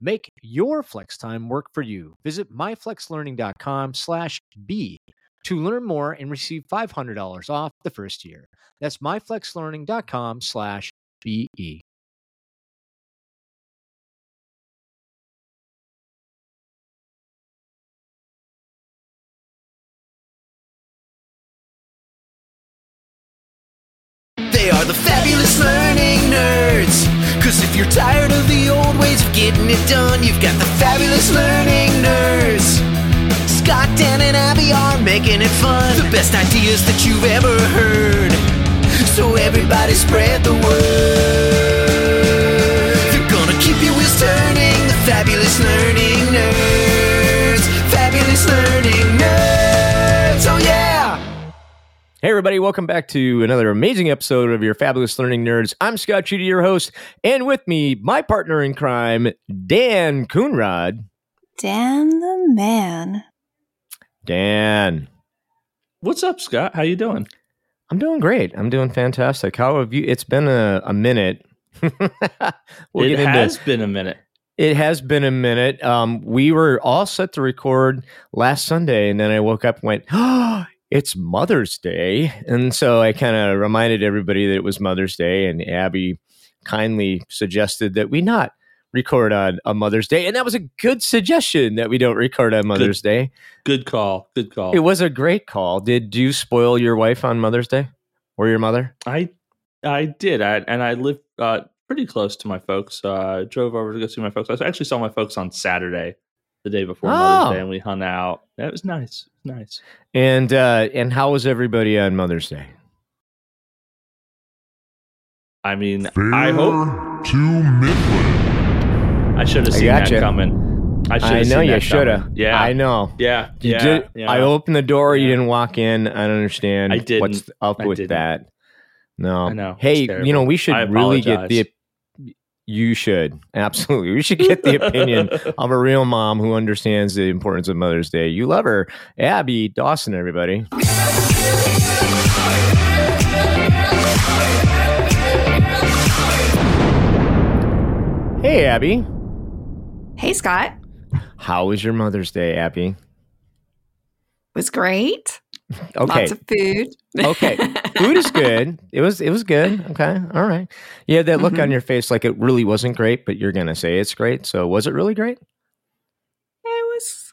Make your flex time work for you. Visit myflexlearning.com slash B to learn more and receive $500 off the first year. That's myflexlearning.com slash BE. They are the fabulous learning nerds. Cause if you're tired ways of getting it done, you've got the fabulous learning nerds. Scott, Dan, and Abby are making it fun. The best ideas that you've ever heard. So everybody spread the word. They're gonna keep your wheels turning. The fabulous learning Hey, everybody, welcome back to another amazing episode of your Fabulous Learning Nerds. I'm Scott Judy, your host, and with me, my partner in crime, Dan Coonrod. Dan the man. Dan, What's up, Scott? How you doing? I'm doing great. I'm doing fantastic. How have you? It's been a, a minute. we'll it get into- has been a minute. It has been a minute. Um, we were all set to record last Sunday, and then I woke up and went, "Oh, it's Mother's Day!" And so I kind of reminded everybody that it was Mother's Day, and Abby kindly suggested that we not record on a Mother's Day, and that was a good suggestion that we don't record on Mother's Day. Good call. Good call. It was a great call. Did you spoil your wife on Mother's Day, or your mother? I I did. I and I live uh, pretty close to my folks. Uh, I drove over to go see my folks. I actually saw my folks on Saturday, the day before Oh. Mother's Day, and we hung out. That was nice. Nice. And uh, and how was everybody on Mother's Day? I mean, Fair I hope to Midland. I should have I seen that coming. I should. I have know you should have. Yeah. I know. Yeah. You yeah. did- yeah. I opened the door. You didn't walk in. I don't understand. I didn't. What's up I with didn't. that? No. I know. Hey, you know we should really get the. Apologize. You should absolutely. We should get the opinion of a real mom who understands the importance of Mother's Day. You love her, Abby Dawson. Everybody. Hey, Abby. Hey, Scott. How was your Mother's Day, Abby? was great. Okay. Lots of food. Okay. Food is good. It was it was good. Okay. All right. You had that look on Mhm. your face like it really wasn't great, but you're gonna say it's great. So was it really great? It was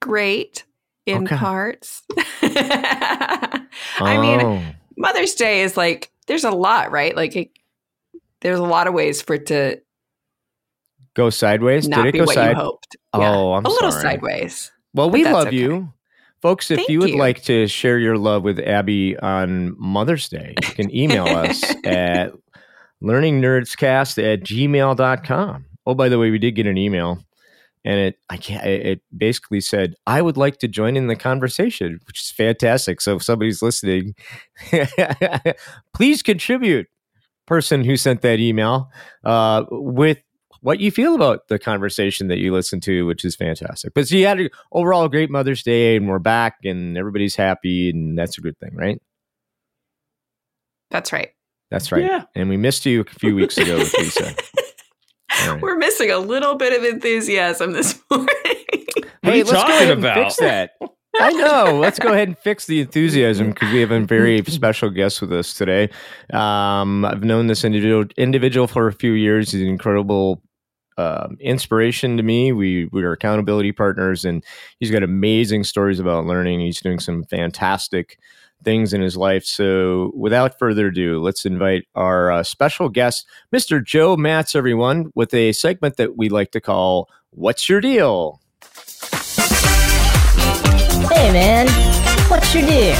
great in Okay. parts. I mean, Oh. Mother's Day is like, there's a lot, right? Like, it, there's a lot of ways for it to go sideways. not Did it be go what side? you hoped. Oh, I'm a little sorry. sideways. Well, we love okay. you. Folks, if Thank you would you. like to share your love with Abby on Mother's Day, you can email us at learningnerdscast at gmail.com. Oh, by the way, we did get an email and it I can't it it basically said, I would like to join in the conversation, which is fantastic. So if somebody's listening, please contribute, person who sent that email, uh, with what you feel about the conversation that you listen to, which is fantastic. But so you had a overall great Mother's Day, and we're back, and everybody's happy, and that's a good thing, right? That's right. That's right. Yeah. And we missed you a few weeks ago with Lisa. All right. We're missing a little bit of enthusiasm this morning. What are Hey, you let's go talking ahead and about? fix that. I know. Let's go ahead and fix the enthusiasm because we have a very special guest with us today. Um, I've known this individual individual for a few years. He's an incredible um, inspiration to me. We we are accountability partners, and he's got amazing stories about learning. He's doing some fantastic things in his life. So, without further ado, let's invite our uh, special guest, Mr. Joe Matz, everyone, with a segment that we like to call "What's Your Deal." Hey man, what's your deal?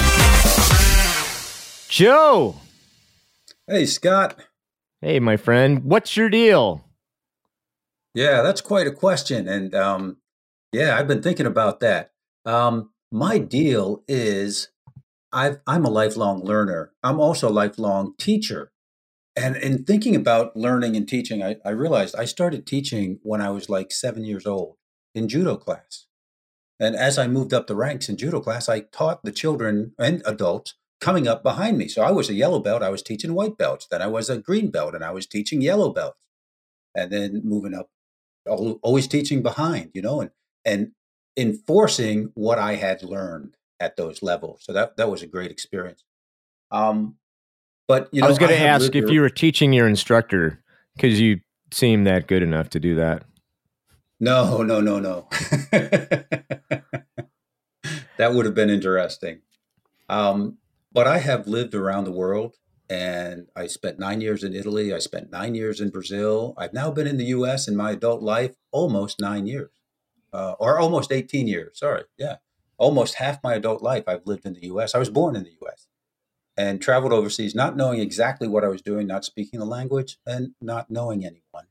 Joe. Hey, Scott. Hey, my friend, what's your deal? Yeah, that's quite a question. And um, yeah, I've been thinking about that. Um, my deal is I've, I'm a lifelong learner. I'm also a lifelong teacher. And in thinking about learning and teaching, I, I realized I started teaching when I was like seven years old in judo class. And as I moved up the ranks in judo class, I taught the children and adults coming up behind me. So I was a yellow belt, I was teaching white belts. Then I was a green belt, and I was teaching yellow belts. And then moving up, always teaching behind, you know, and and enforcing what I had learned at those levels. So that that was a great experience. Um, but you know, I was going to ask if a- you were teaching your instructor because you seem that good enough to do that. No, no, no, no. that would have been interesting. Um, but I have lived around the world and I spent nine years in Italy. I spent nine years in Brazil. I've now been in the US in my adult life almost nine years, uh, or almost 18 years. Sorry. Yeah. Almost half my adult life I've lived in the US. I was born in the US and traveled overseas, not knowing exactly what I was doing, not speaking the language, and not knowing anyone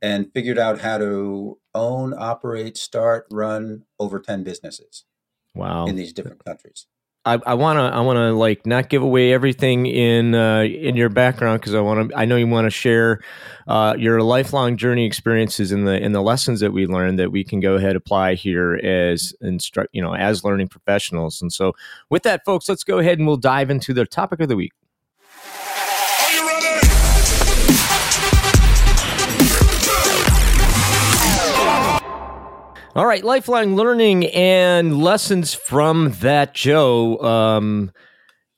and figured out how to own, operate, start, run over 10 businesses Wow. in these different countries. I, wanna I wanna like not give away everything in uh, in your background because I want to I know you want to share uh, your lifelong journey experiences in the in the lessons that we learned that we can go ahead apply here as instruct you know as learning professionals and so with that folks let's go ahead and we'll dive into the topic of the week. All right, lifelong learning and lessons from that, Joe. Um,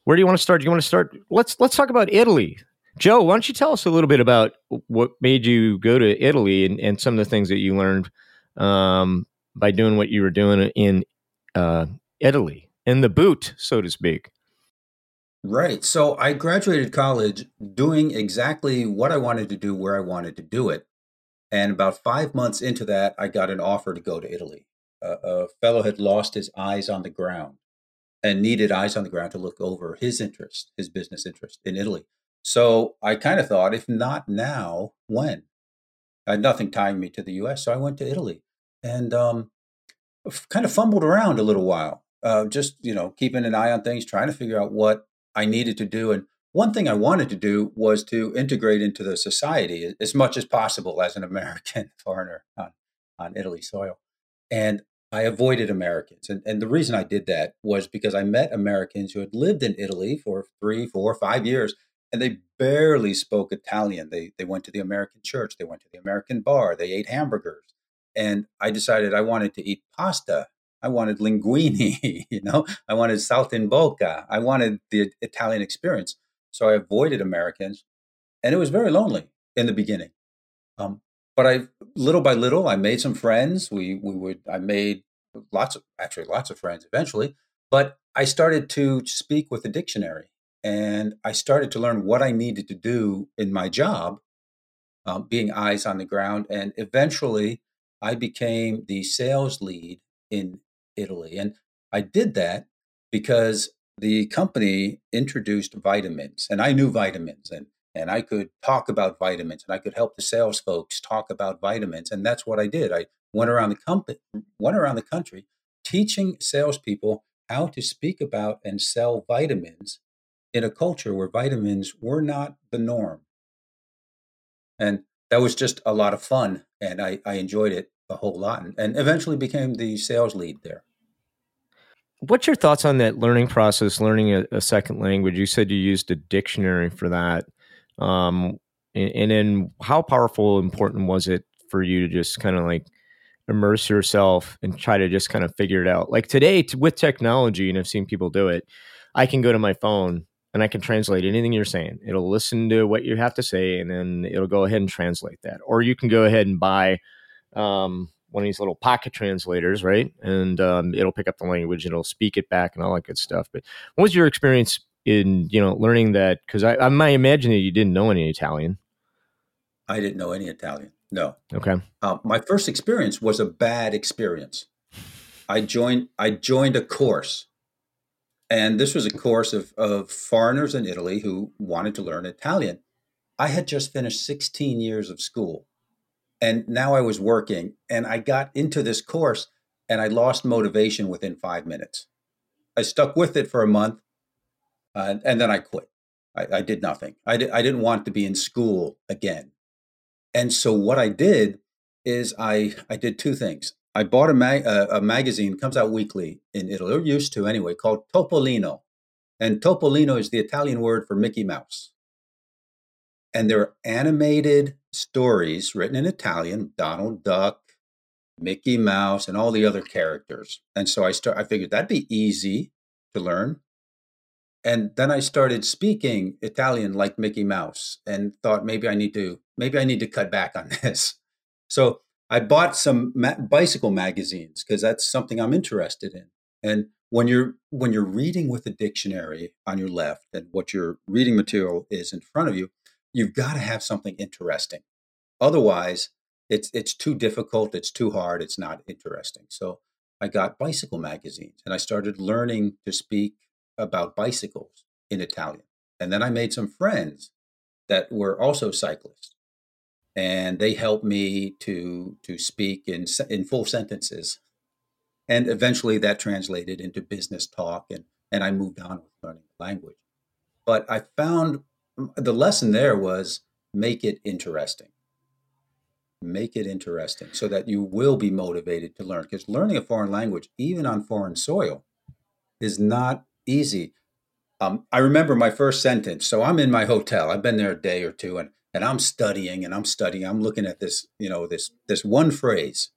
where do you want to start? Do you want to start? Let's let's talk about Italy, Joe. Why don't you tell us a little bit about what made you go to Italy and, and some of the things that you learned um, by doing what you were doing in uh, Italy, in the boot, so to speak. Right. So I graduated college doing exactly what I wanted to do where I wanted to do it. And about five months into that, I got an offer to go to Italy. Uh, a fellow had lost his eyes on the ground and needed eyes on the ground to look over his interest, his business interest in Italy. So I kind of thought, if not now, when? I had nothing tying me to the US. So I went to Italy and um, kind of fumbled around a little while, uh, just, you know, keeping an eye on things, trying to figure out what I needed to do. And one thing I wanted to do was to integrate into the society as much as possible as an American foreigner on, on Italy soil. And I avoided Americans. And, and the reason I did that was because I met Americans who had lived in Italy for three, four, five years, and they barely spoke Italian. They, they went to the American church, they went to the American bar, they ate hamburgers. And I decided I wanted to eat pasta. I wanted linguine, you know, I wanted saltimbocca. I wanted the Italian experience. So I avoided Americans, and it was very lonely in the beginning. Um, but I, little by little, I made some friends. We we would I made lots of actually lots of friends eventually. But I started to speak with the dictionary, and I started to learn what I needed to do in my job, um, being eyes on the ground, and eventually I became the sales lead in Italy, and I did that because the company introduced vitamins and I knew vitamins and and I could talk about vitamins and I could help the sales folks talk about vitamins and that's what I did. I went around the company went around the country teaching salespeople how to speak about and sell vitamins in a culture where vitamins were not the norm. And that was just a lot of fun and I, I enjoyed it a whole lot and, and eventually became the sales lead there. What's your thoughts on that learning process, learning a, a second language? You said you used a dictionary for that. Um, and, and then how powerful, important was it for you to just kind of like immerse yourself and try to just kind of figure it out? Like today, t- with technology, and I've seen people do it, I can go to my phone and I can translate anything you're saying. It'll listen to what you have to say and then it'll go ahead and translate that. Or you can go ahead and buy um, one of these little pocket translators, right? And um, it'll pick up the language, it'll speak it back, and all that good stuff. But what was your experience in you know learning that? Because I, I might imagine that you didn't know any Italian. I didn't know any Italian. No. Okay. Uh, my first experience was a bad experience. I joined I joined a course, and this was a course of of foreigners in Italy who wanted to learn Italian. I had just finished 16 years of school, And now I was working and I got into this course and I lost motivation within five minutes. I stuck with it for a month uh, and then I quit. I, I did nothing. I, di- I didn't want to be in school again. And so what I did is I, I did two things. I bought a, mag- a, a magazine, comes out weekly in Italy, or used to anyway, called Topolino. And Topolino is the Italian word for Mickey Mouse. And they're animated stories written in Italian, Donald Duck, Mickey Mouse, and all the other characters. And so I start I figured that'd be easy to learn. And then I started speaking Italian like Mickey Mouse and thought maybe I need to maybe I need to cut back on this. So I bought some ma- bicycle magazines because that's something I'm interested in. And when you're when you're reading with a dictionary on your left and what your reading material is in front of you, you've got to have something interesting. Otherwise, it's it's too difficult, it's too hard, it's not interesting. So I got bicycle magazines and I started learning to speak about bicycles in Italian. And then I made some friends that were also cyclists. And they helped me to to speak in in full sentences. And eventually that translated into business talk and and I moved on with learning the language. But I found the lesson there was make it interesting. Make it interesting so that you will be motivated to learn because learning a foreign language even on foreign soil is not easy. Um, i remember my first sentence so i'm in my hotel i've been there a day or two and, and i'm studying and i'm studying i'm looking at this you know this this one phrase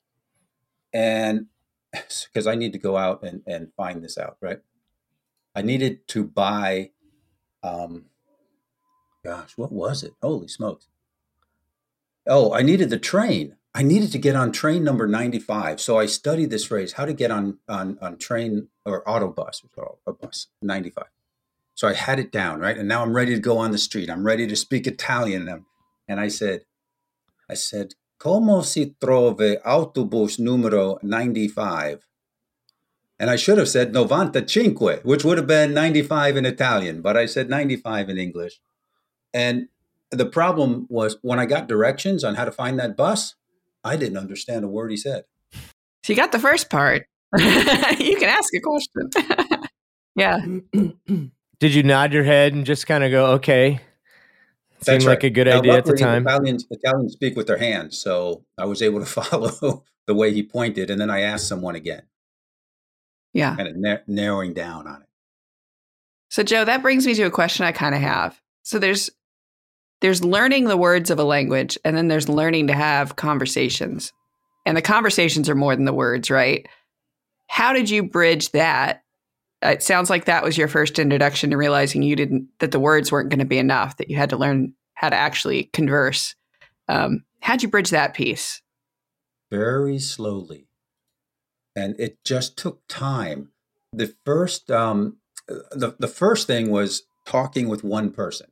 and because i need to go out and, and find this out right? I needed to buy um gosh what was it holy smokes Oh, I needed the train. I needed to get on train number 95. So I studied this phrase, how to get on on, on train or autobus or bus 95. So I had it down, right? And now I'm ready to go on the street. I'm ready to speak Italian. And, I said, I said, Como si trove autobus numero 95? And I should have said cinque, which would have been 95 in Italian, but I said 95 in English. And the problem was when I got directions on how to find that bus, I didn't understand a word he said. So you got the first part. you can ask a question. yeah. Did you nod your head and just kind of go, okay? Seemed That's like a good Now, idea at the luckily, time. Italians, Italians speak with their hands, so I was able to follow the way he pointed, and then I asked someone again, Yeah. kind of na- narrowing down on it. So Joe, that brings me to a question I kind of have. So there's there's learning the words of a language and then there's learning to have conversations. And the conversations are more than the words, right? How did you bridge that? It sounds like that was your first introduction to realizing you didn't that the words weren't going to be enough, that you had to learn how to actually converse. Um, how'd you bridge that piece? very slowly. And it just took time. The first um, the, the first thing was talking with one person.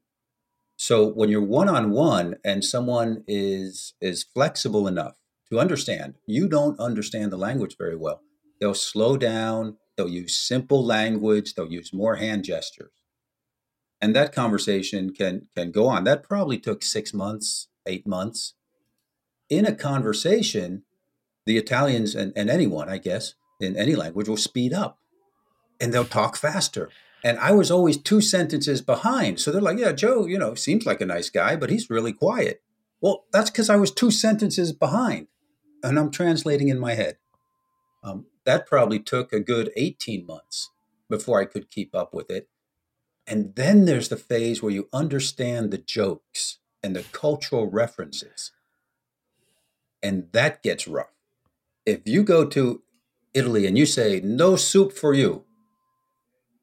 So when you're one on one and someone is is flexible enough to understand, you don't understand the language very well. They'll slow down, they'll use simple language, they'll use more hand gestures. And that conversation can can go on. That probably took 6 months, 8 months. In a conversation, the Italians and, and anyone, I guess, in any language will speed up and they'll talk faster. And I was always two sentences behind. So they're like, yeah, Joe, you know, seems like a nice guy, but he's really quiet. Well, that's because I was two sentences behind and I'm translating in my head. Um, that probably took a good 18 months before I could keep up with it. And then there's the phase where you understand the jokes and the cultural references. And that gets rough. If you go to Italy and you say, no soup for you,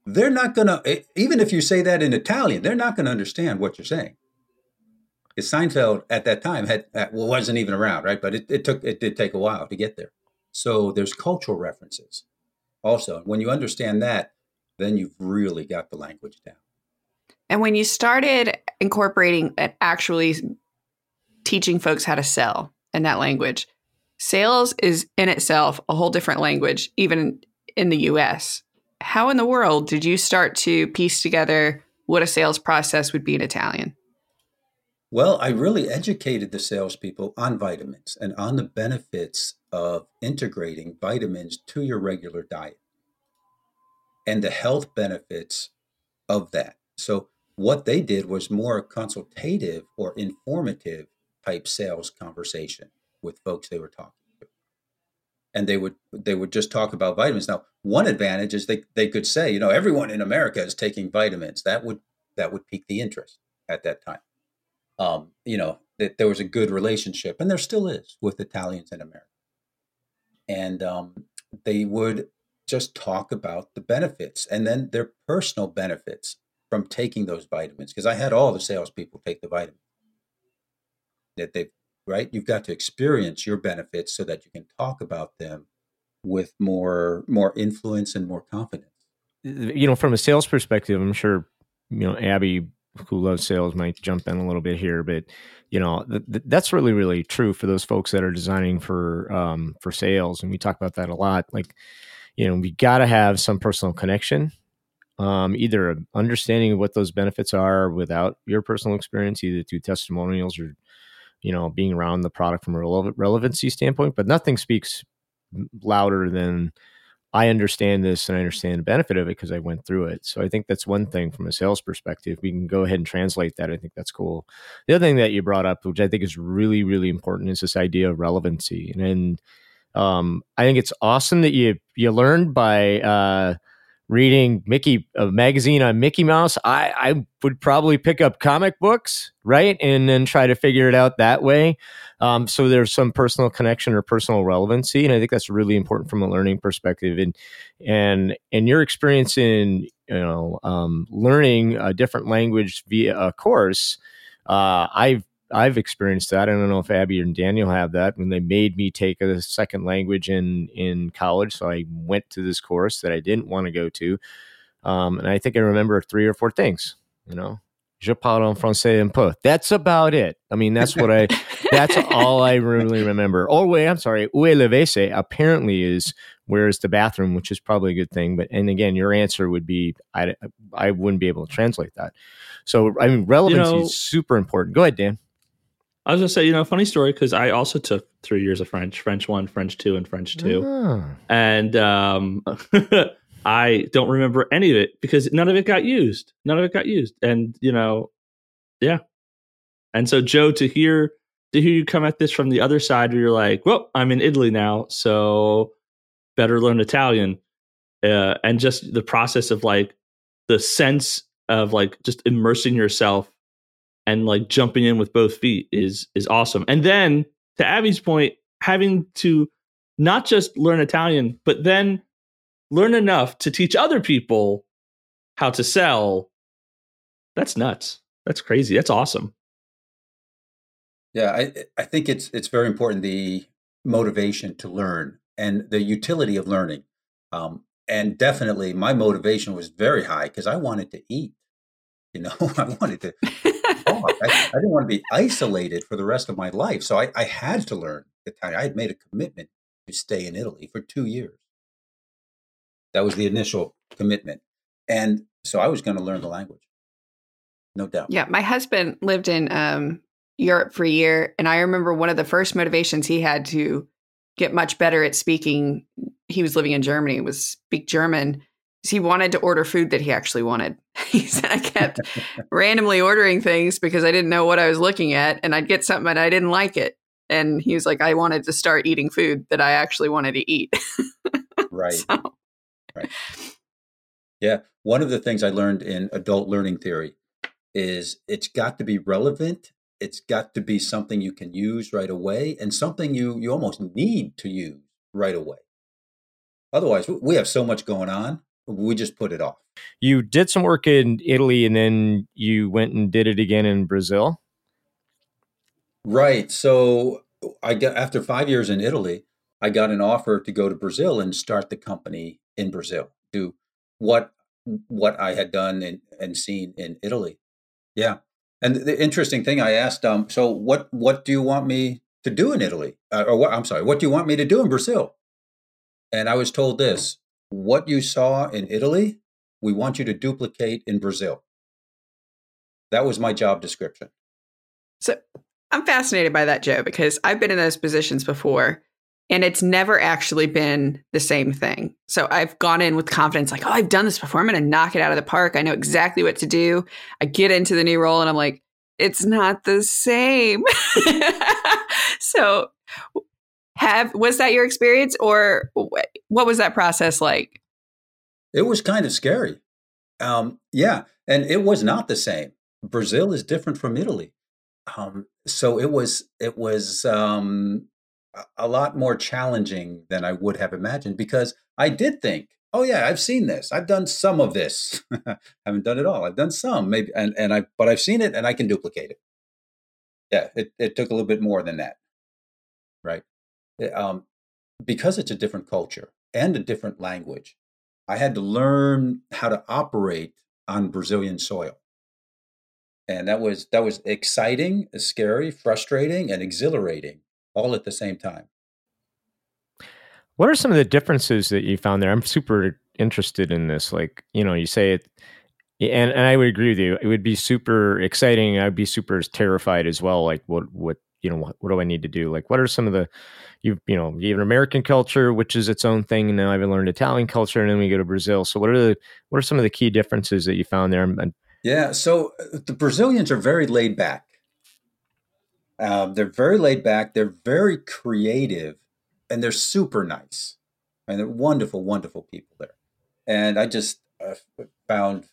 they're not going to, even if you say that in Italian, they're not going to understand what you're saying. Because Seinfeld at that time had, uh, well, wasn't even around, right? But it, it took, it did take a while to get there. So there's cultural references also. When you understand that, then you've really got the language down. And when you started incorporating and actually teaching folks how to sell in that language, sales is in itself a whole different language, even in the US. How in the world did you start to piece together what a sales process would be in Italian? Well, I really educated the salespeople on vitamins and on the benefits of integrating vitamins to your regular diet and the health benefits of that. So, what they did was more consultative or informative type sales conversation with folks they were talking. And they would they would just talk about vitamins. Now, one advantage is they, they could say, you know, everyone in America is taking vitamins. That would that would pique the interest at that time. Um, you know, that there was a good relationship, and there still is with Italians in America. And um, they would just talk about the benefits and then their personal benefits from taking those vitamins. Because I had all the salespeople take the vitamins that they right. You've got to experience your benefits so that you can talk about them with more more influence and more confidence. You know, from a sales perspective, I'm sure you know Abby, who loves sales, might jump in a little bit here, but you know th- th- that's really really true for those folks that are designing for um, for sales, and we talk about that a lot. Like, you know, we got to have some personal connection. Um, either understanding what those benefits are without your personal experience, either through testimonials or you know being around the product from a rele- relevancy standpoint. But nothing speaks louder than I understand this and I understand the benefit of it because I went through it. So I think that's one thing from a sales perspective. We can go ahead and translate that. I think that's cool. The other thing that you brought up, which I think is really, really important, is this idea of relevancy. And, and um, I think it's awesome that you you learned by uh, reading Mickey a magazine on Mickey Mouse. I, I would probably pick up comic books, right, and then try to figure it out that way. Um, so there's some personal connection or personal relevancy, and I think that's really important from a learning perspective. And and and your experience in you know um, learning a different language via a course, uh, I've I've experienced that. I don't know if Abby and Daniel have that when they made me take a second language in in college. So I went to this course that I didn't want to go to, um, and I think I remember three or four things. You know, je parle en français un peu. That's about it. I mean, that's what I. that's all I really remember. Oh wait, I'm sorry. Où est le WC? Apparently is where's the bathroom, which is probably a good thing. But and again, your answer would be I I wouldn't be able to translate that. So I mean, relevancy you know, is super important. Go ahead, Dan. I was gonna say, you know, funny story because I also took three years of French, French one, French two, and French two, oh. and um, I don't remember any of it because none of it got used. None of it got used, and you know, yeah. And so, Joe, to hear to hear you come at this from the other side, where you're like, "Well, I'm in Italy now, so better learn Italian," uh, and just the process of like the sense of like just immersing yourself and like jumping in with both feet is is awesome. And then to Abby's point, having to not just learn Italian, but then learn enough to teach other people how to sell. That's nuts. That's crazy. That's awesome. Yeah, I I think it's it's very important the motivation to learn and the utility of learning. Um, and definitely, my motivation was very high because I wanted to eat. You know, I wanted to I, I, didn't want to be isolated for the rest of my life. So I, I had to learn Italian. I had made a commitment to stay in Italy for two years. That was the initial commitment. And so I was going to learn the language. No doubt. Yeah. My husband lived in um, Europe for a year. And I remember one of the first motivations he had to get much better at speaking, he was living in Germany, was speak German he wanted to order food that he actually wanted. He said I kept randomly ordering things because I didn't know what I was looking at, and I'd get something and I didn't like it. And he was like, I wanted to start eating food that I actually wanted to eat. right. So. Right. Yeah. One of the things I learned in adult learning theory is it's got to be relevant. It's got to be something you can use right away and something you, you almost need to use right away. Otherwise, we have so much going on we just put it off. You did some work in Italy and then you went and did it again in Brazil. Right. So I got after 5 years in Italy, I got an offer to go to Brazil and start the company in Brazil. Do what what I had done and, and seen in Italy. Yeah. And the interesting thing I asked um so what what do you want me to do in Italy? Uh, or what I'm sorry, what do you want me to do in Brazil? And I was told this, what you saw in Italy, we want you to duplicate in Brazil. That was my job description. So I'm fascinated by that, Joe, because I've been in those positions before and it's never actually been the same thing. So I've gone in with confidence, like, oh, I've done this before. I'm going to knock it out of the park. I know exactly what to do. I get into the new role and I'm like, it's not the same. so have was that your experience or what was that process like? It was kind of scary. Um, yeah, and it was not the same. Brazil is different from Italy. Um, so it was it was um, a lot more challenging than I would have imagined because I did think, oh yeah, I've seen this. I've done some of this. haven't done it all. I've done some, maybe, and and I but I've seen it and I can duplicate it. Yeah, it it took a little bit more than that, right? It, um, because it's a different culture and a different language, I had to learn how to operate on Brazilian soil. And that was that was exciting, scary, frustrating, and exhilarating all at the same time. What are some of the differences that you found there? I'm super interested in this. Like, you know, you say it, and, and I would agree with you. It would be super exciting. I'd be super terrified as well. Like, what, what, you know, what, what do I need to do? Like, what are some of the, you, you know, you have American culture, which is its own thing. And now I've learned Italian culture, and then we go to Brazil. So, what are the, what are some of the key differences that you found there? And, yeah. So uh, the Brazilians are very laid back. Um, they're very laid back. They're very creative, and they're super nice. And they're wonderful, wonderful people there. And I just uh, found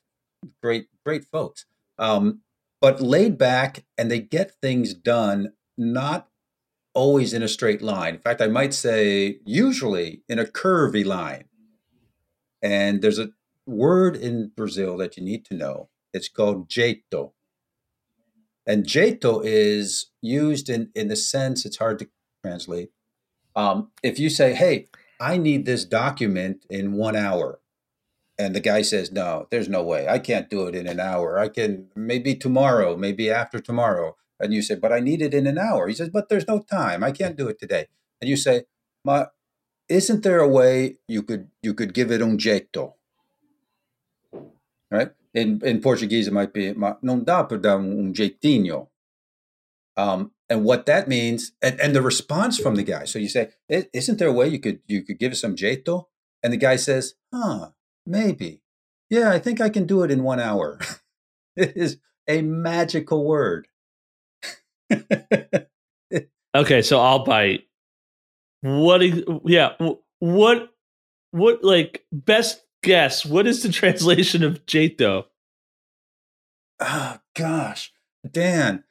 great, great folks. Um, but laid back, and they get things done not always in a straight line. In fact, I might say usually in a curvy line. And there's a word in Brazil that you need to know. It's called jeito. And jeito is used in, in the sense, it's hard to translate. Um, if you say, hey, I need this document in one hour, and the guy says, no, there's no way. I can't do it in an hour. I can maybe tomorrow, maybe after tomorrow. And you say, but I need it in an hour. He says, but there's no time. I can't do it today. And you say, Ma, isn't there a way you could you could give it un jeito? Right? in, in Portuguese, it might be ma, non dá para dar um jeitinho. Um, and what that means, and, and the response from the guy. So you say, "Isn't there a way you could you could give us some jeito?" And the guy says, "Huh, maybe. Yeah, I think I can do it in one hour." it is a magical word. okay, so I'll bite. What? Yeah. What? What? Like best guess, what is the translation of jeito? Oh, gosh. Dan,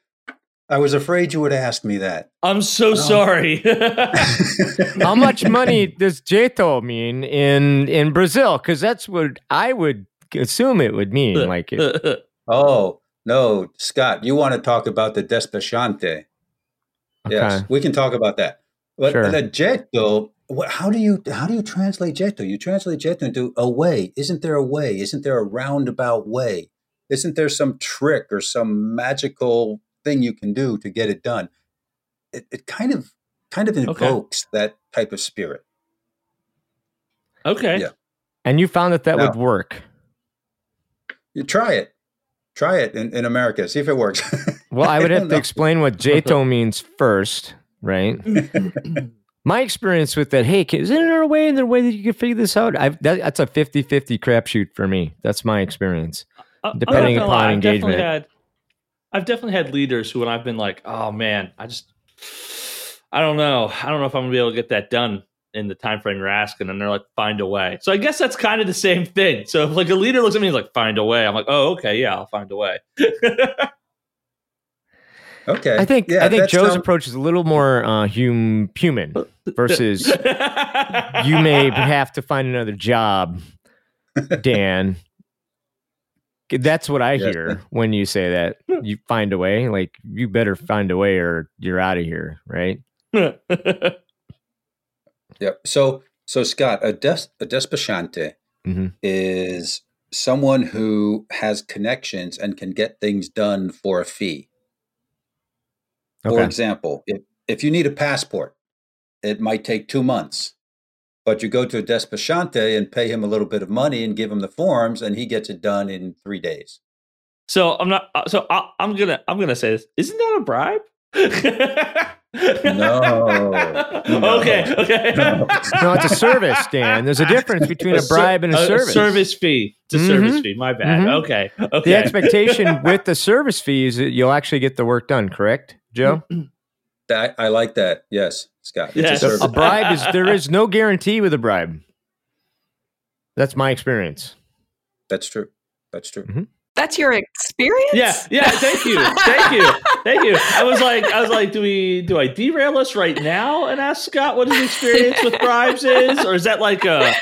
I was afraid you would ask me that. I'm so oh. sorry. How much money does jeito mean in in Brazil? Because that's what I would assume it would mean. Like it. oh no, Scott, you want to talk about the despachante? Okay. Yes, we can talk about that. But sure. the what, how do you how do you translate jeito? You translate jeito into a way. Isn't there a way? Isn't there a roundabout way? Isn't there some trick or some magical thing you can do to get it done? It, it kind of kind of invokes okay. that type of spirit. Okay. Yeah. And you found that that now, would work. You try it. Try it in, in America. See if it works. well, I would have to explain what jeito means first, right? my experience with that, hey, isn't there a way in there a way that you can figure this out? I've, that, that's a 50-50 crapshoot for me. That's my experience. Uh, depending upon lie, engagement. I've definitely, had, I've definitely had leaders who when I've been like, oh man, I just I don't know. I don't know if I'm gonna be able to get that done in the time frame you're asking, and they're like, find a way. So I guess that's kind of the same thing. So if like a leader looks at me and he's like, find a way, I'm like, oh, okay, yeah, I'll find a way. Okay. I think yeah, I think Joe's approach is a little more uh, hum, human versus you may have to find another job, Dan. That's what I hear when you say that. You find a way, like you better find a way or you're out of here, right? yep. So so Scott, a des a despachante mm-hmm. is someone who has connections and can get things done for a fee. Okay. For example, if, if you need a passport, it might take two months. But you go to a despachante and pay him a little bit of money and give him the forms, and he gets it done in three days. So I'm not. uh, So I, I'm gonna. I'm gonna say this. Isn't that a bribe? No. No. Okay. Okay. No. No, it's a service, Dan. There's a difference between a ser- bribe and a service. service fee. It's a Mhm. service fee. My bad. Mhm. Okay. The expectation with the service fee is that you'll actually get the work done, correct, Joe? That, I like that. Yes, Scott. It's Yes. a A bribe is there is no guarantee with a bribe. That's my experience. That's true. That's true. That's your experience? Yeah, yeah. Thank you, thank you, thank you. I was like, I was like, do we do I derail us right now and ask Scott what his experience with bribes is, or is that like a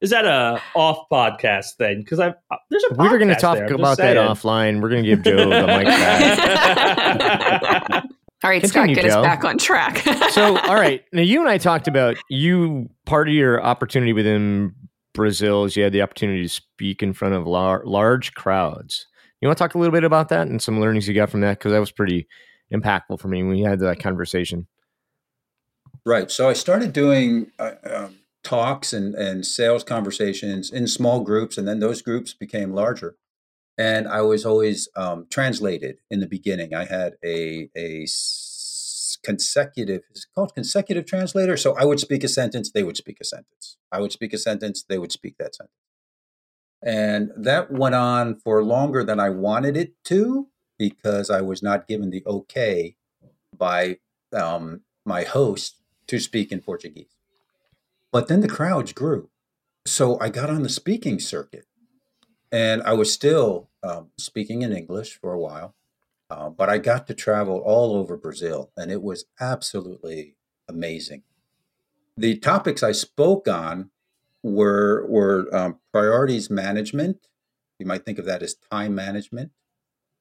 is that a off podcast thing? Because I uh, there's a We were going to talk there, about just that offline. We're going to give Joe the mic back. All right, Continue, Scott, get Joe. us back on track. So, all right. Now, you and I talked about you, part of your opportunity within Brazil is you had the opportunity to speak in front of lar- large crowds. You want to talk a little bit about that and some learnings you got from that? Because that was pretty impactful for me when we had that conversation. Right. So I started doing uh, um, talks and, and sales conversations in small groups, and then those groups became larger. And I was always um, translated in the beginning. I had a, a consecutive, it's called consecutive translator. So I would speak a sentence, they would speak a sentence. I would speak a sentence, they would speak that sentence. And that went on for longer than I wanted it to because I was not given the okay by um, my host to speak in Portuguese. But then the crowds grew. So I got on the speaking circuit and I was still um, speaking in English for a while. Uh, but I got to travel all over Brazil and it was absolutely amazing. The topics I spoke on were, were um, priorities management. You might think of that as time management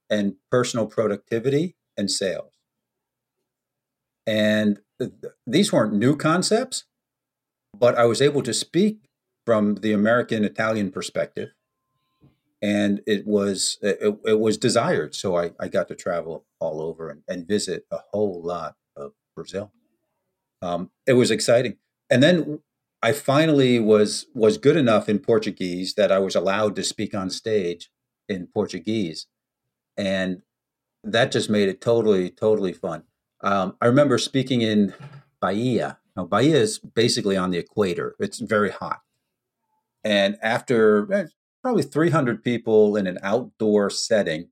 and personal productivity and sales. And th- these weren't new concepts, but I was able to speak from the American Italian perspective, and it was it, it was desired. So I, I got to travel all over and, and visit a whole lot of Brazil. Um, it was exciting, and then I finally was was good enough in Portuguese that I was allowed to speak on stage in Portuguese, and that just made it totally totally fun. Um, I remember speaking in Bahia. Now, Bahia is basically on the equator. It's very hot. And after eh, probably 300 people in an outdoor setting,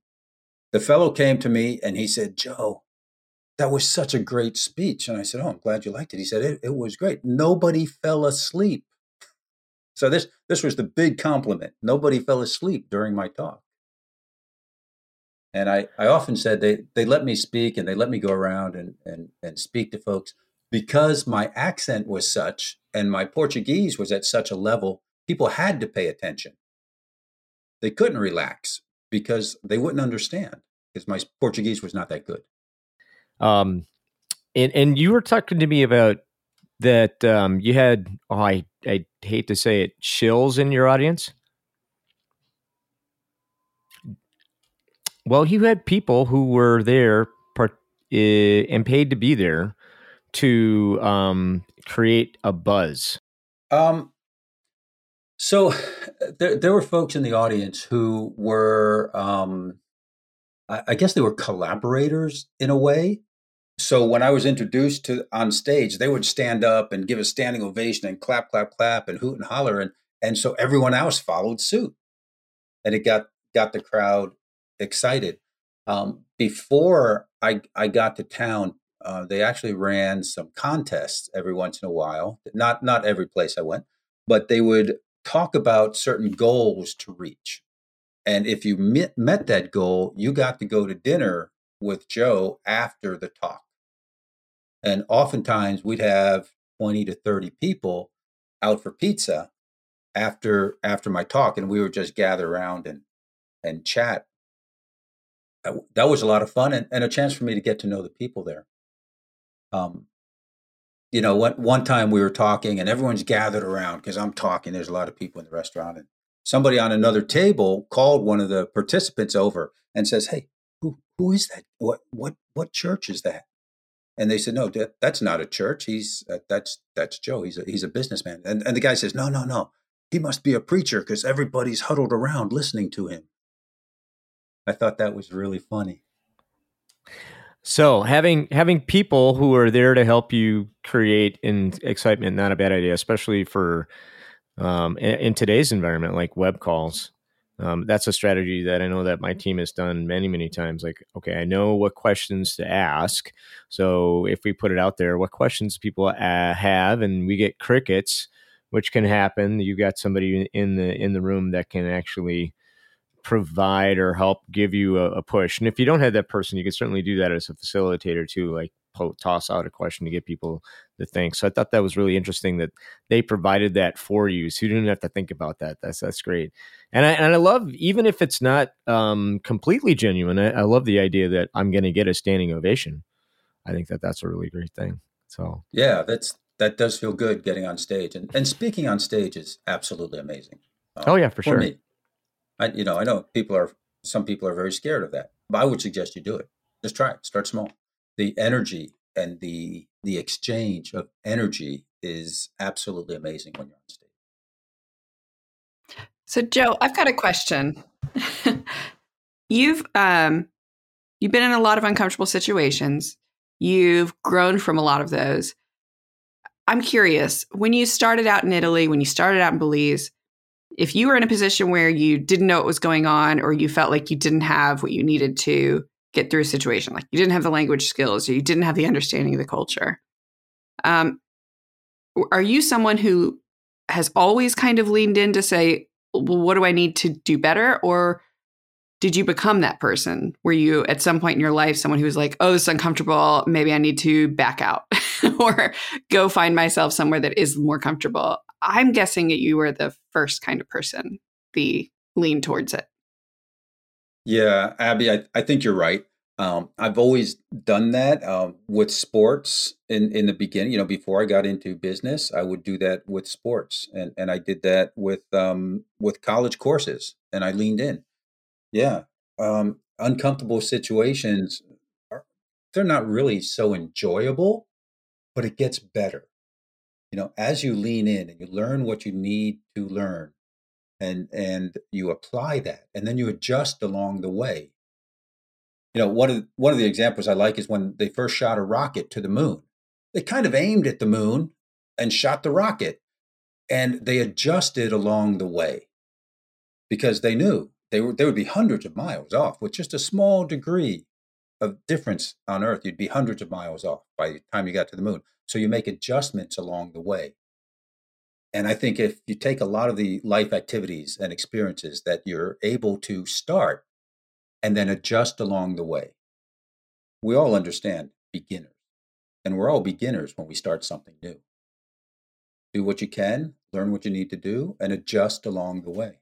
the fellow came to me and he said, Joe, that was such a great speech. And I said, Oh, I'm glad you liked it. He said, It, it was great. Nobody fell asleep. So this this was the big compliment. Nobody fell asleep during my talk. And I, I often said they, they let me speak and they let me go around and, and, and speak to folks because my accent was such and my Portuguese was at such a level, people had to pay attention. They couldn't relax because they wouldn't understand because my Portuguese was not that good. Um, and and you were talking to me about that. Um, you had oh, I I hate to say it, chills in your audience. Well, you had people who were there part, uh, and paid to be there to um, create a buzz. Um, so there, there were folks in the audience who were, um, I, I guess they were collaborators in a way. So when I was introduced to on stage, they would stand up and give a standing ovation and clap, clap, clap, and hoot and holler, and and so everyone else followed suit, and it got got the crowd excited. Um, before I I got to town, uh, they actually ran some contests every once in a while. Not not every place I went, but they would talk about certain goals to reach. And if you met, met that goal, you got to go to dinner with Joe after the talk. And oftentimes we'd have 20 to 30 people out for pizza after after my talk and we would just gather around and and chat. That, was a lot of fun and, and a chance for me to get to know the people there. Um, you know, one, one time we were talking and everyone's gathered around because I'm talking. There's a lot of people in the restaurant, and somebody on another table called one of the participants over and says, "Hey, who who is that? What what what church is that?" And they said, "No, that, that's not a church. He's uh, that's that's Joe. He's a he's a businessman." And and the guy says, "No, no, no. He must be a preacher because everybody's huddled around listening to him." I thought that was really funny. So having having people who are there to help you create in excitement not a bad idea, especially for um, in, today's environment like web calls. Um, that's a strategy that I know that my team has done many many times. Like, okay, I know what questions to ask, so if we put it out there, what questions people uh, have, and we get crickets, which can happen. You've got somebody in the in the room that can actually provide or help give you a, a, push. And if you don't have that person, you can certainly do that as a facilitator too, like po- toss out a question to get people to think. So I thought that was really interesting that they provided that for you, so you didn't have to think about that. That's that's great. And I and I love even if it's not um, completely genuine. I, I love the idea that I'm going to get a standing ovation. I think that that's a really great thing. So yeah, that's that does feel good getting on stage and and speaking on stage is absolutely amazing. Um, oh yeah, for, for sure. Me. I, you know, I know people are, some people are very scared of that, but I would suggest you do it. Just try it. Start small. The energy and the the exchange of energy is absolutely amazing when you're on stage. So, Joe, I've got a question. you've um, you've been in a lot of uncomfortable situations. You've grown from a lot of those. I'm curious. When you started out in Italy, when you started out in Belize, if you were in a position where you didn't know what was going on or you felt like you didn't have what you needed to get through a situation, like you didn't have the language skills or you didn't have the understanding of the culture, um, are you someone who has always kind of leaned in to say, well, what do I need to do better? Or did you become that person? Were you at some point in your life someone who was like, oh, this is uncomfortable. Maybe I need to back out or go find myself somewhere that is more comfortable? I'm guessing that you were the first kind of person, the lean towards it. Yeah, Abby, I, I think you're right. Um, I've always done that um, with sports in, in the beginning. You know, before I got into business, I would do that with sports, and and I did that with um, with college courses, and I leaned in. Yeah, um, uncomfortable situations are they're not really so enjoyable, but it gets better you know as you lean in and you learn what you need to learn and and you apply that and then you adjust along the way. You know one of one of the examples i like is when they first shot a rocket to the moon. They kind of aimed at the moon and shot the rocket and they adjusted along the way because they knew they were they would be hundreds of miles off. With just a small degree of difference on earth you'd be hundreds of miles off by the time you got to the moon. So you make adjustments along the way. And I think if you take a lot of the life activities and experiences that you're able to start and then adjust along the way, we all understand beginners. And we're all beginners when we start something new. Do what you can, learn what you need to do, and adjust along the way.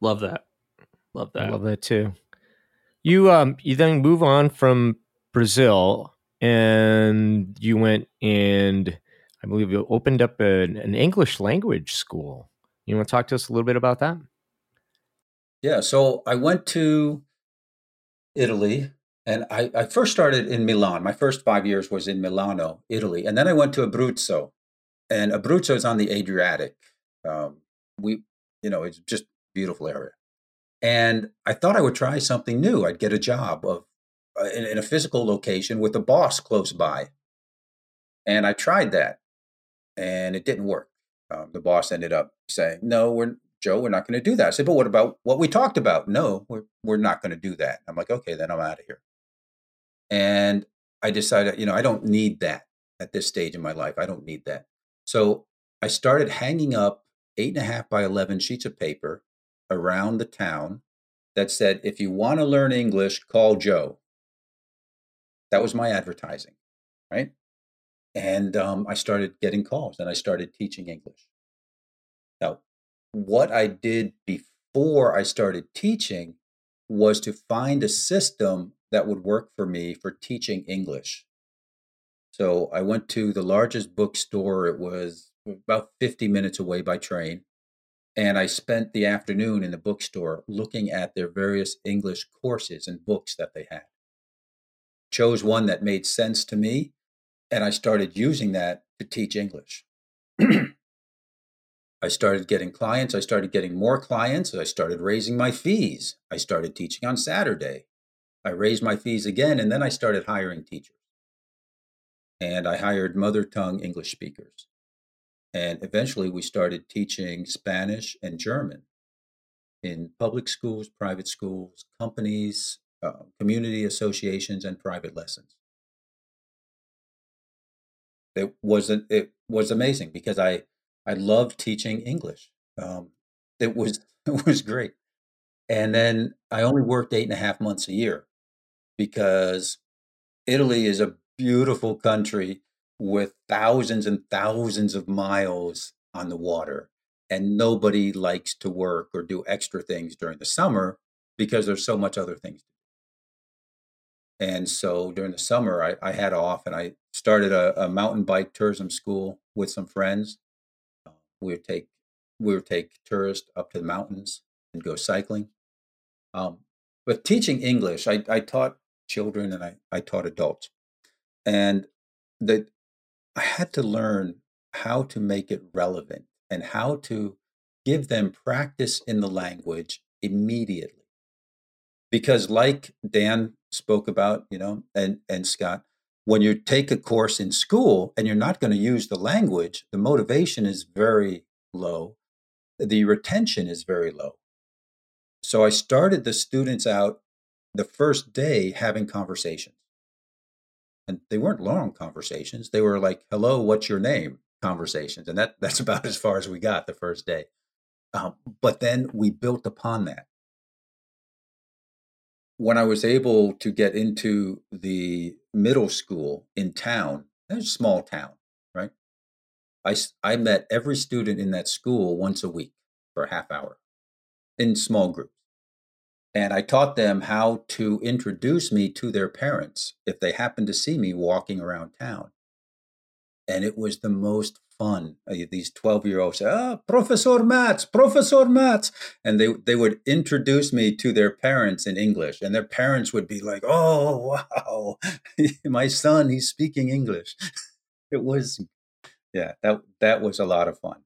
Love that. Love that. I love that too. You um you then move on from Brazil and you went and I believe you opened up an, an English language school. You want to talk to us a little bit about that? Yeah, so I went to Italy and I, I first started in Milan. My first five years was in Milano, Italy. And then I went to Abruzzo. And Abruzzo is on the Adriatic. Um, we, you know, it's just a beautiful area. And I thought I would try something new. I'd get a job of uh, in, in a physical location with a boss close by. And I tried that and it didn't work. Um, the boss ended up saying, No, we're Joe, we're not going to do that. I said, But what about what we talked about? No, we're, we're not going to do that. I'm like, Okay, then I'm out of here. And I decided, you know, I don't need that at this stage in my life. I don't need that. So I started hanging up eight and a half by 11 sheets of paper around the town that said, If you want to learn English, call Joe. That was my advertising, right? And um, I started getting calls and I started teaching English. Now, what I did before I started teaching was to find a system that would work for me for teaching English. So I went to the largest bookstore. It was about 50 minutes away by train. And I spent the afternoon in the bookstore looking at their various English courses and books that they had chose one that made sense to me, and I started using that to teach English. I started getting clients. I started getting more clients. I started raising my fees. I started teaching on Saturday. I raised my fees again, and then I started hiring teachers. And I hired mother tongue English speakers. And eventually we started teaching Spanish and German in public schools, private schools, companies, uh, community associations, and private lessons. It was it was amazing because I I loved teaching English. Um, it was it was great, and then I only worked eight and a half months a year because Italy is a beautiful country with thousands and thousands of miles on the water and nobody likes to work or do extra things during the summer because there's so much other things and so during the summer i, I had off and i started a, a, mountain bike tourism school with some friends. Uh, we would take we would take tourists up to the mountains and go cycling. Um, but teaching english I, I taught children and I, I taught adults. And the I had to learn how to make it relevant and how to give them practice in the language immediately. Because, like Dan spoke about, you know, and, and Scott, when you take a course in school and you're not going to use the language, the motivation is very low, the retention is very low. So I started the students out the first day having conversations and they weren't long conversations. They were like, "Hello, what's your name?" conversations, and that that's about as far as we got the first day. Um, but then we built upon that. When I was able to get into the middle school in town, a small town, right? I, I met every student in that school once a week for a half hour in small groups. And I taught them how to introduce me to their parents if they happened to see me walking around town. And it was the most fun. Uh, these 12 year olds say, oh, Professor Matz, Professor Matz. And they, they would introduce me to their parents in English. And their parents would be like, oh, wow, my son, he's speaking English. it was, yeah, that, that was a lot of fun.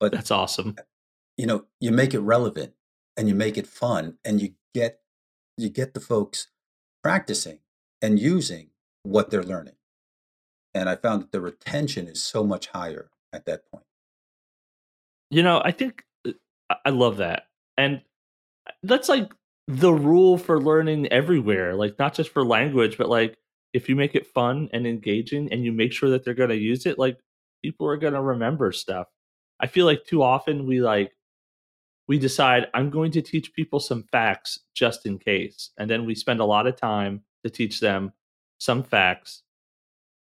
But that's awesome. You know, you make it relevant and you make it fun and you get you get the folks practicing and using what they're learning and i found that the retention is so much higher at that point you know i think uh, i love that and that's like the rule for learning everywhere like not just for language but like if you make it fun and engaging and you make sure that they're going to use it like people are going to remember stuff i feel like too often we like we decide I'm going to teach people some facts just in case. And then we spend a lot of time to teach them some facts.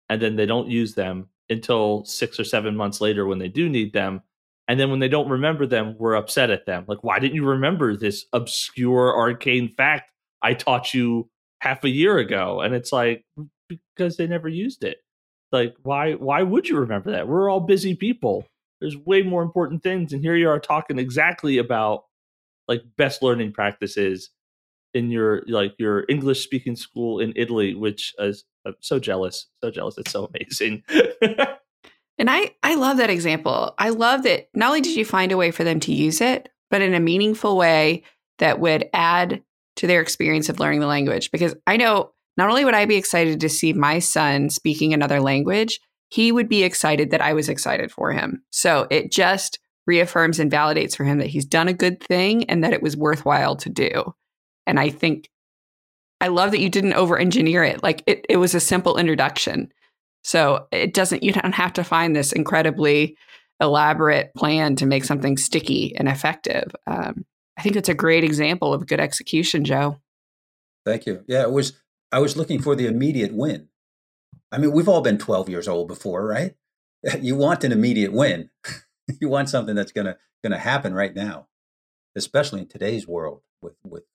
And then they don't use them until six or seven months later when they do need them. And then when they don't remember them, we're upset at them. Like, why didn't you remember this obscure arcane fact I taught you half a year ago? And it's like, because they never used it. Like, why why would you remember that? We're all busy people there's way more important things and here you are talking exactly about like best learning practices in your like your english speaking school in italy which is I'm so jealous so jealous it's so amazing and i i love that example i love that not only did you find a way for them to use it but in a meaningful way that would add to their experience of learning the language because i know not only would i be excited to see my son speaking another language he would be excited that I was excited for him. So it just reaffirms and validates for him that he's done a good thing and that it was worthwhile to do. And I think I love that you didn't over engineer it. Like it, it was a simple introduction. So it doesn't, you don't have to find this incredibly elaborate plan to make something sticky and effective. Um, I think it's a great example of good execution, Joe. Thank you. Yeah, it was, I was looking for the immediate win. I mean, we've all been 12 years old before, right? You want an immediate win. you want something that's gonna gonna happen right now, especially in today's world with with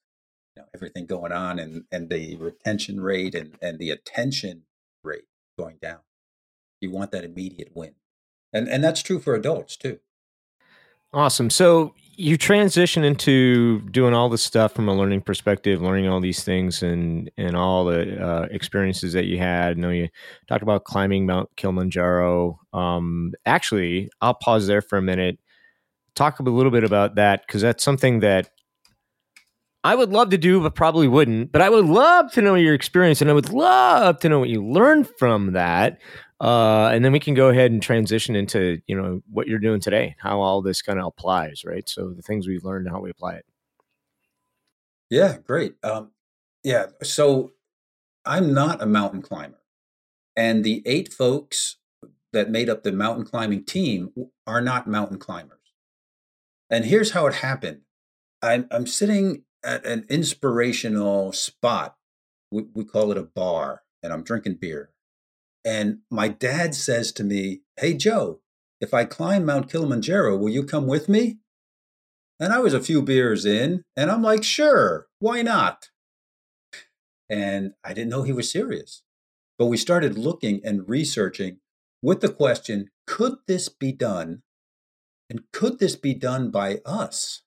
everything going on and and the retention rate and and the attention rate going down. You want that immediate win, and and that's true for adults too. Awesome. So you transition into doing all this stuff from a learning perspective, learning all these things and and all the uh, experiences that you had. I know you talked about climbing Mount Kilimanjaro. Um, actually, I'll pause there for a minute. Talk a little bit about that because that's something that I would love to do, but probably wouldn't. But I would love to know your experience, and I would love to know what you learned from that. Uh, and then we can go ahead and transition into you know what you're doing today, how all this kind of applies, right? So the things we've learned, and how we apply it. Yeah, great. Um, yeah, so I'm not a mountain climber, and the eight folks that made up the mountain climbing team are not mountain climbers. And here's how it happened: I'm, I'm sitting at an inspirational spot. We, we call it a bar, and I'm drinking beer and my dad says to me, Hey, Joe, if I climb Mount Kilimanjaro, will you come with me? And I was a few beers in, and I'm like, Sure, why not? And I didn't know he was serious. But we started looking and researching with the question could this be done? And could this be done by us?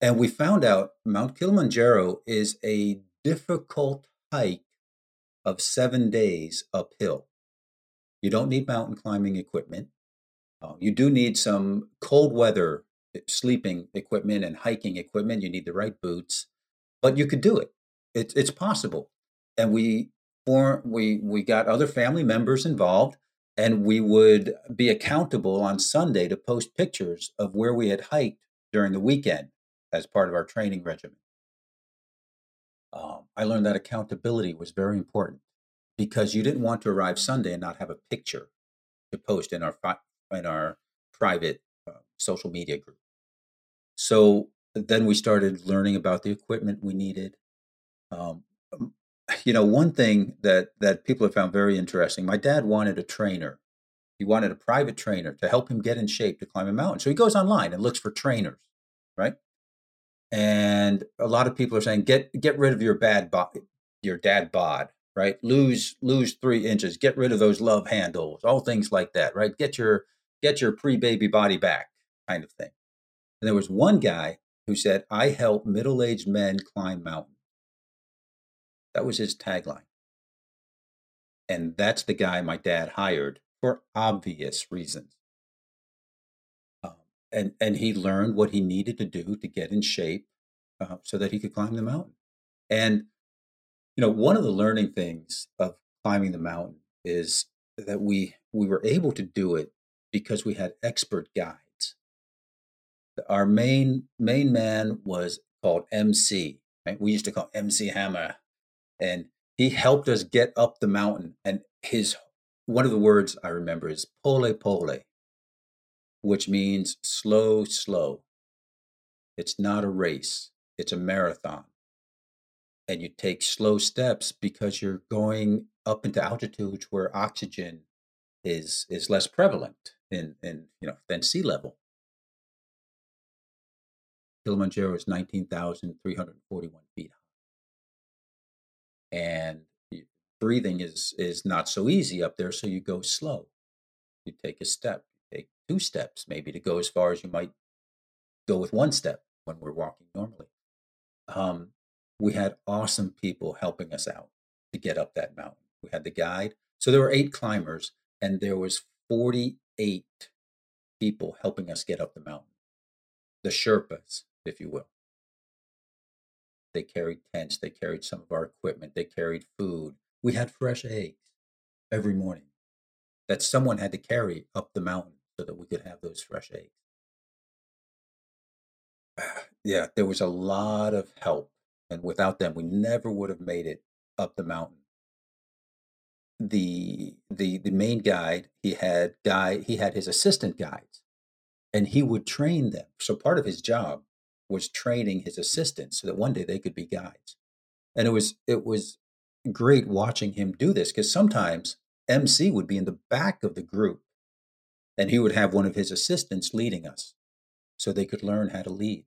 And we found out Mount Kilimanjaro is a difficult hike of seven days uphill. You don't need mountain climbing equipment. Uh, you do need some cold weather eh, sleeping equipment and hiking equipment. You need the right boots, but you could do it. It's it's possible. And we for we we got other family members involved, and we would be accountable on Sunday to post pictures of where we had hiked during the weekend as part of our training regimen um, I learned that accountability was very important because you didn't want to arrive Sunday and not have a picture to post in our in our private uh, social media group. So then we started learning about the equipment we needed. Um, um you know, one thing that that people have found very interesting. My dad wanted a trainer. He wanted a private trainer to help him get in shape to climb a mountain. So he goes online and looks for trainers, right? And a lot of people are saying get get rid of your bad bod, your dad bod, right? Lose lose three inches, get rid of those love handles, all things like that, right? Get your get your pre baby body back, kind of thing. And there was one guy who said, "I help middle aged men climb mountains." That was his tagline, and that's the guy my dad hired for obvious reasons and and he learned what he needed to do to get in shape uh, so that he could climb the mountain. And you know, one of the learning things of climbing the mountain is that we we were able to do it because we had expert guides. Our main main man was called MC. Right? We used to call MC Hammer, and he helped us get up the mountain. And his one of the words I remember is pole pole, which means slow, slow. It's not a race, it's a marathon. And you take slow steps because you're going up into altitudes where oxygen is is less prevalent in, in you know than sea level. Kilimanjaro is 19,341 feet high. And breathing is is not so easy up there, so you go slow. You take a step, two steps, maybe to go as far as you might go with one step when we're walking normally. Um, we had awesome people helping us out to get up that mountain. We had the guide. So there were eight climbers, and there was 48 people helping us get up the mountain. The Sherpas, if you will. They carried tents, they carried some of our equipment, they carried food. We had fresh eggs every morning that someone had to carry up the mountain so that we could have those fresh eggs. Yeah, there was a lot of help, and without them, we never would have made it up the mountain. The the the main guide he had guy he had his assistant guides, and he would train them. So part of his job was training his assistants so that one day they could be guides. And it was it was great watching him do this because sometimes MC would be in the back of the group and he would have one of his assistants leading us so they could learn how to lead.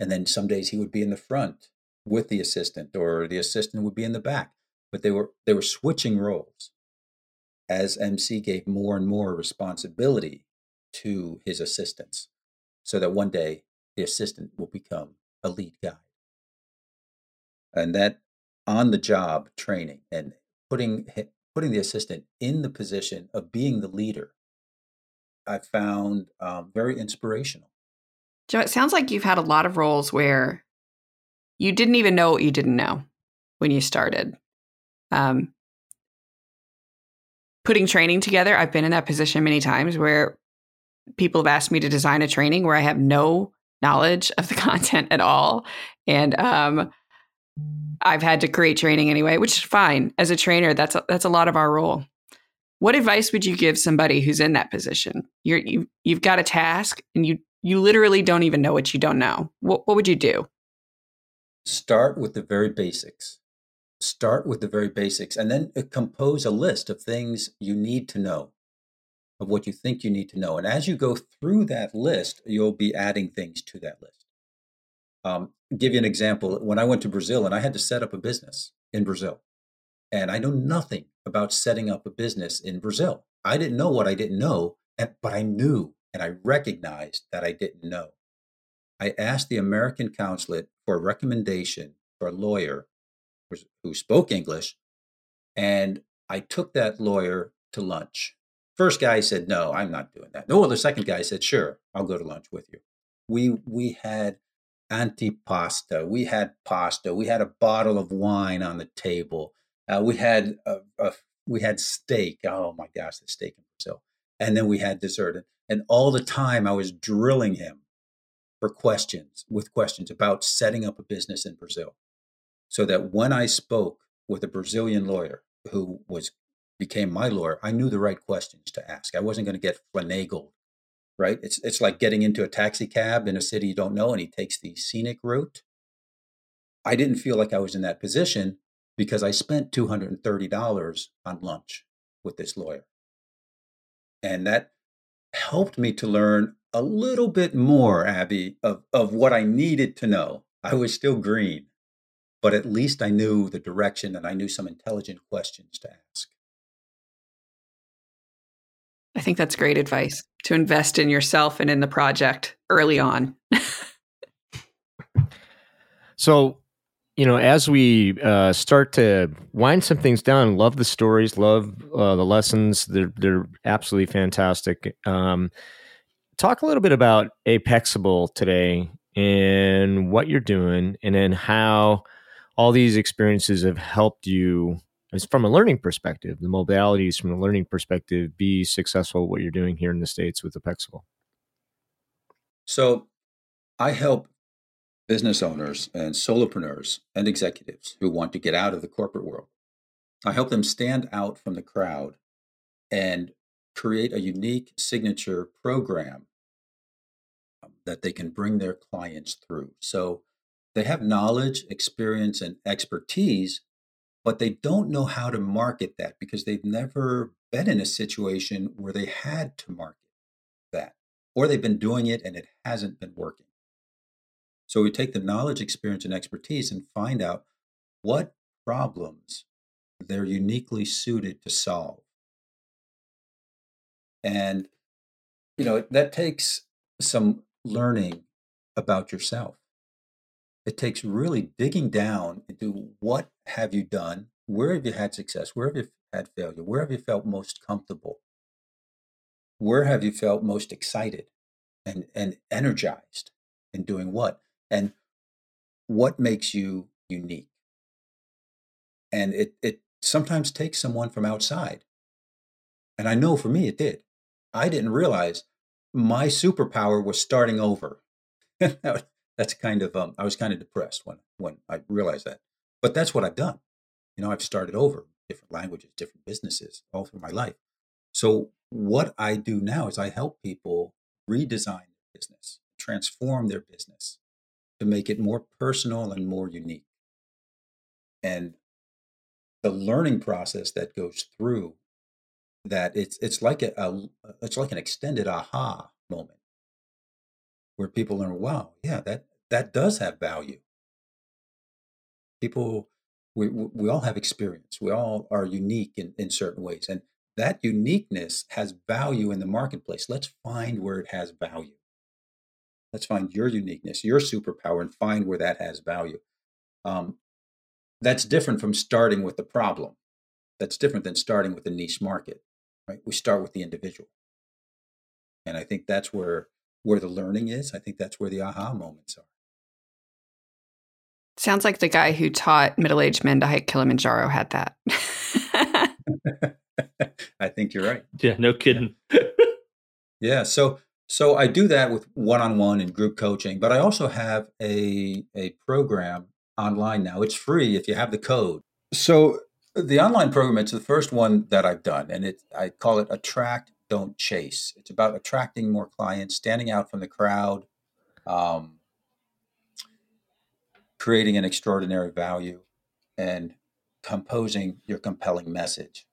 And then some days he would be in the front with the assistant or the assistant would be in the back. But they were they were switching roles as MC gave more and more responsibility to his assistants. so that one day the assistant will become a lead guide. And that on the job training and putting putting the assistant in the position of being the leader, I found um, very inspirational. Joe, it sounds like you've had a lot of roles where you didn't even know what you didn't know when you started. Um, putting training together, I've been in that position many times where people have asked me to design a training where I have no knowledge of the content at all. And um, I've had to create training anyway, which is fine. As a trainer, that's a, that's a lot of our role. What advice would you give somebody who's in that position? You're you you've got a task and you you literally don't even know what you don't know. What what would you do? Start with the very basics. Start with the very basics and then uh, compose a list of things you need to know, of what you think you need to know. And as you go through that list, you'll be adding things to that list. Um, give you an example. When I went to Brazil and I had to set up a business in Brazil, and I know nothing about setting up a business in Brazil. I didn't know what I didn't know, but I knew and I recognized that I didn't know. I asked the American consulate for a recommendation for a lawyer who spoke English, and I took that lawyer to lunch. First guy said, "No, I'm not doing that." No, the second guy said, "Sure, I'll go to lunch with you." We we had antipasta. We had pasta. We had a bottle of wine on the table. Uh, we had a, a, we had steak. Oh my gosh, the steak in Brazil. And then we had dessert. And all the time I was drilling him for questions with questions about setting up a business in Brazil. So that when I spoke with a Brazilian lawyer who was became my lawyer, I knew the right questions to ask. I wasn't going to get finagled right? It's it's like getting into a taxi cab in a city you don't know, and he takes the scenic route. I didn't feel like I was in that position because I spent two hundred and thirty dollars on lunch with this lawyer, and that helped me to learn a little bit more, Abby, of of what I needed to know. I was still green, but at least I knew the direction and I knew some intelligent questions to ask. I think that's great advice to invest in yourself and in the project early on. so, you know, as we uh, start to wind some things down, love the stories, love uh, the lessons. They're they're absolutely fantastic. Um, talk a little bit about Apexable today and what you're doing, and then how all these experiences have helped you as from a learning perspective, the modalities from a learning perspective, be successful what you're doing here in the States with Apexable? So I help business owners and solopreneurs and executives who want to get out of the corporate world. I help them stand out from the crowd and create a unique signature program um, that they can bring their clients through. So they have knowledge, experience, and expertise but they don't know how to market that because they've never been in a situation where they had to market that, or they've been doing it and it hasn't been working. So we take the knowledge, experience, and expertise and find out what problems they're uniquely suited to solve. And, you know, that takes some learning about yourself. It takes really digging down into what have you done where have you had success where have you had failure where have you felt most comfortable? Where have you felt most excited and and energized in doing what and what makes you unique and it it sometimes takes someone from outside and i know for me it did i didn't realize my superpower was starting over that's kind of um, I was kind of depressed when when I realized that. But that's what I've done. You know, I've started over, different languages, different businesses, all through my life. So what I do now is I help people redesign their business, transform their business to make it more personal and more unique. And the learning process that goes through that it's it's like a, a it's like an extended aha moment where people learn, wow, yeah, that that does have value. People, we we all have experience. We all are unique in, in certain ways, and that uniqueness has value in the marketplace. Let's find where it has value. Let's find your uniqueness, your superpower, and find where that has value. Um, that's different from starting with the problem. That's different than starting with a niche market, right? We start with the individual, and I think that's where where the learning is. I think that's where the aha moments are. Sounds like the guy who taught middle aged men to hike Kilimanjaro had that. I think you're right. Yeah, no kidding. yeah. So so I do that with one-on-one and group coaching, but I also have a a program online now. It's free if you have the code. So the online program, it's the first one that I've done, and it I call it Attract, Don't Chase. It's about attracting more clients, standing out from the crowd, um, creating an extraordinary value, and composing your compelling message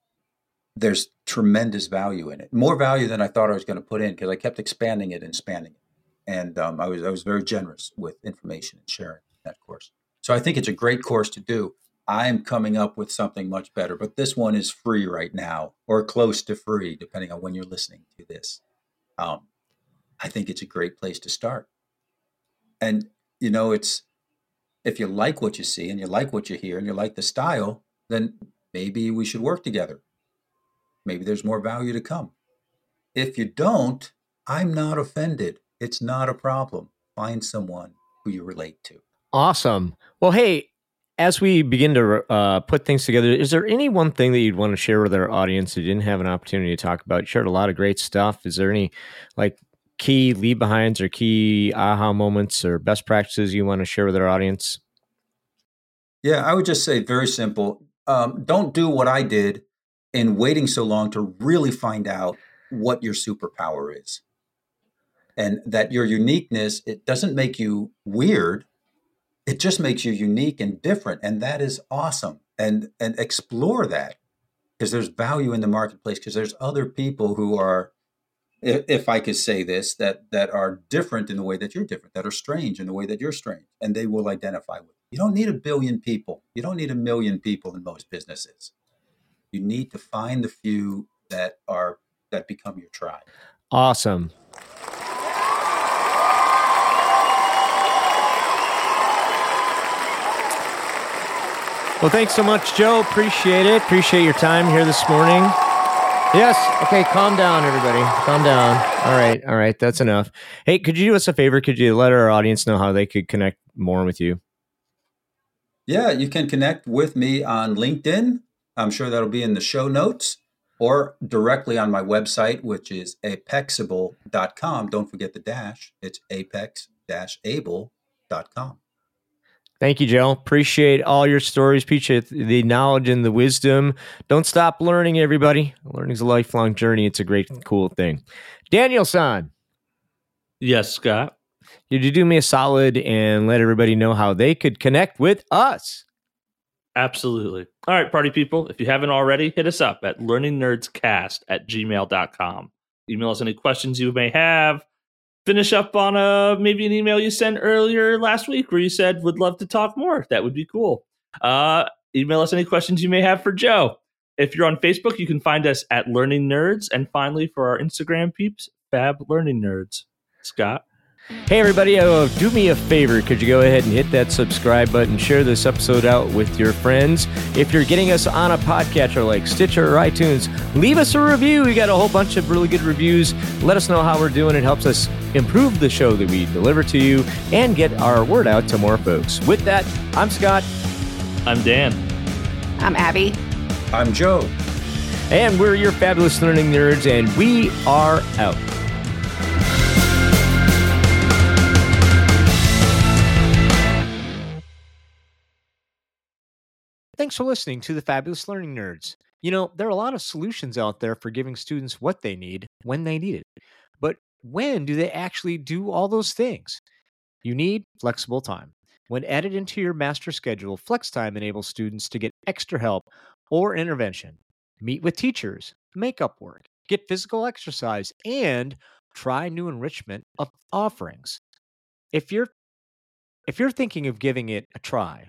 there's tremendous value in it. More value than I thought I was going to put in because I kept expanding it and expanding it. And um, I was I was very generous with information and sharing that course. So I think it's a great course to do. I'm coming up with something much better, but this one is free right now or close to free, depending on when you're listening to this. Um, I think it's a great place to start. And you know, it's if you like what you see and you like what you hear and you like the style, then maybe we should work together maybe there's more value to come. If you don't, I'm not offended. It's not a problem. Find someone who you relate to. Awesome. Well, hey, as we begin to uh, put things together, is there any one thing that you'd want to share with our audience that didn't have an opportunity to talk about? You shared a lot of great stuff. Is there any like key leave behinds or key aha moments or best practices you want to share with our audience? Yeah, I would just say very simple. Um, don't do what I did and waiting so long to really find out what your superpower is. And that your uniqueness it doesn't make you weird. It just makes you unique and different and that is awesome. And and explore that because there's value in the marketplace because there's other people who are if i could say this that that are different in the way that you're different that are strange in the way that you're strange and they will identify with you don't need a billion people. You don't need a million people in most businesses you need to find the few that are that become your tribe. Awesome. Well, thanks so much, Joe. Appreciate it. Appreciate your time here this morning. Yes. Okay. Calm down, everybody. Calm down. All right. All right. That's enough. Hey, could you do us a favor? Could you let our audience know how they could connect more with you? Yeah, you can connect with me on LinkedIn I'm sure that'll be in the show notes or directly on my website, which is apexable.com. Don't forget the dash. It's apex-able.com. Thank you, Joe. Appreciate all your stories. Appreciate the knowledge and the wisdom. Don't stop learning, everybody. Learning's a lifelong journey. It's a great, cool thing. Daniel San. Yes, Scott. Did you do me a solid and let everybody know how they could connect with us? Absolutely. All right, party people, if you haven't already, hit us up at learningnerdscast at gmail.com. Email us any questions you may have. Finish up on a maybe an email you sent earlier last week where you said would love to talk more. That would be cool. Uh, email us any questions you may have for Joe. If you're on Facebook, you can find us at Learning Nerds. And finally, for our Instagram peeps, Fab Learning Nerds. Scott. Hey, everybody, uh, do me a favor. Could you go ahead and hit that subscribe button? Share this episode out with your friends. If you're getting us on a podcatcher like Stitcher or iTunes, leave us a review. We got a whole bunch of really good reviews. Let us know how we're doing. It helps us improve the show that we deliver to you and get our word out to more folks. With that, I'm Scott. I'm Dan. I'm Abby. I'm Joe. And we're your fabulous learning nerds, and we are out. Thanks for listening to the Fabulous Learning Nerds. You know, there are a lot of solutions out there for giving students what they need when they need it. But when do they actually do all those things? You need flexible time. When added into your master schedule, flex time enables students to get extra help or intervention, meet with teachers, make up work, get physical exercise, and try new enrichment of offerings. If you're if you're thinking of giving it a try,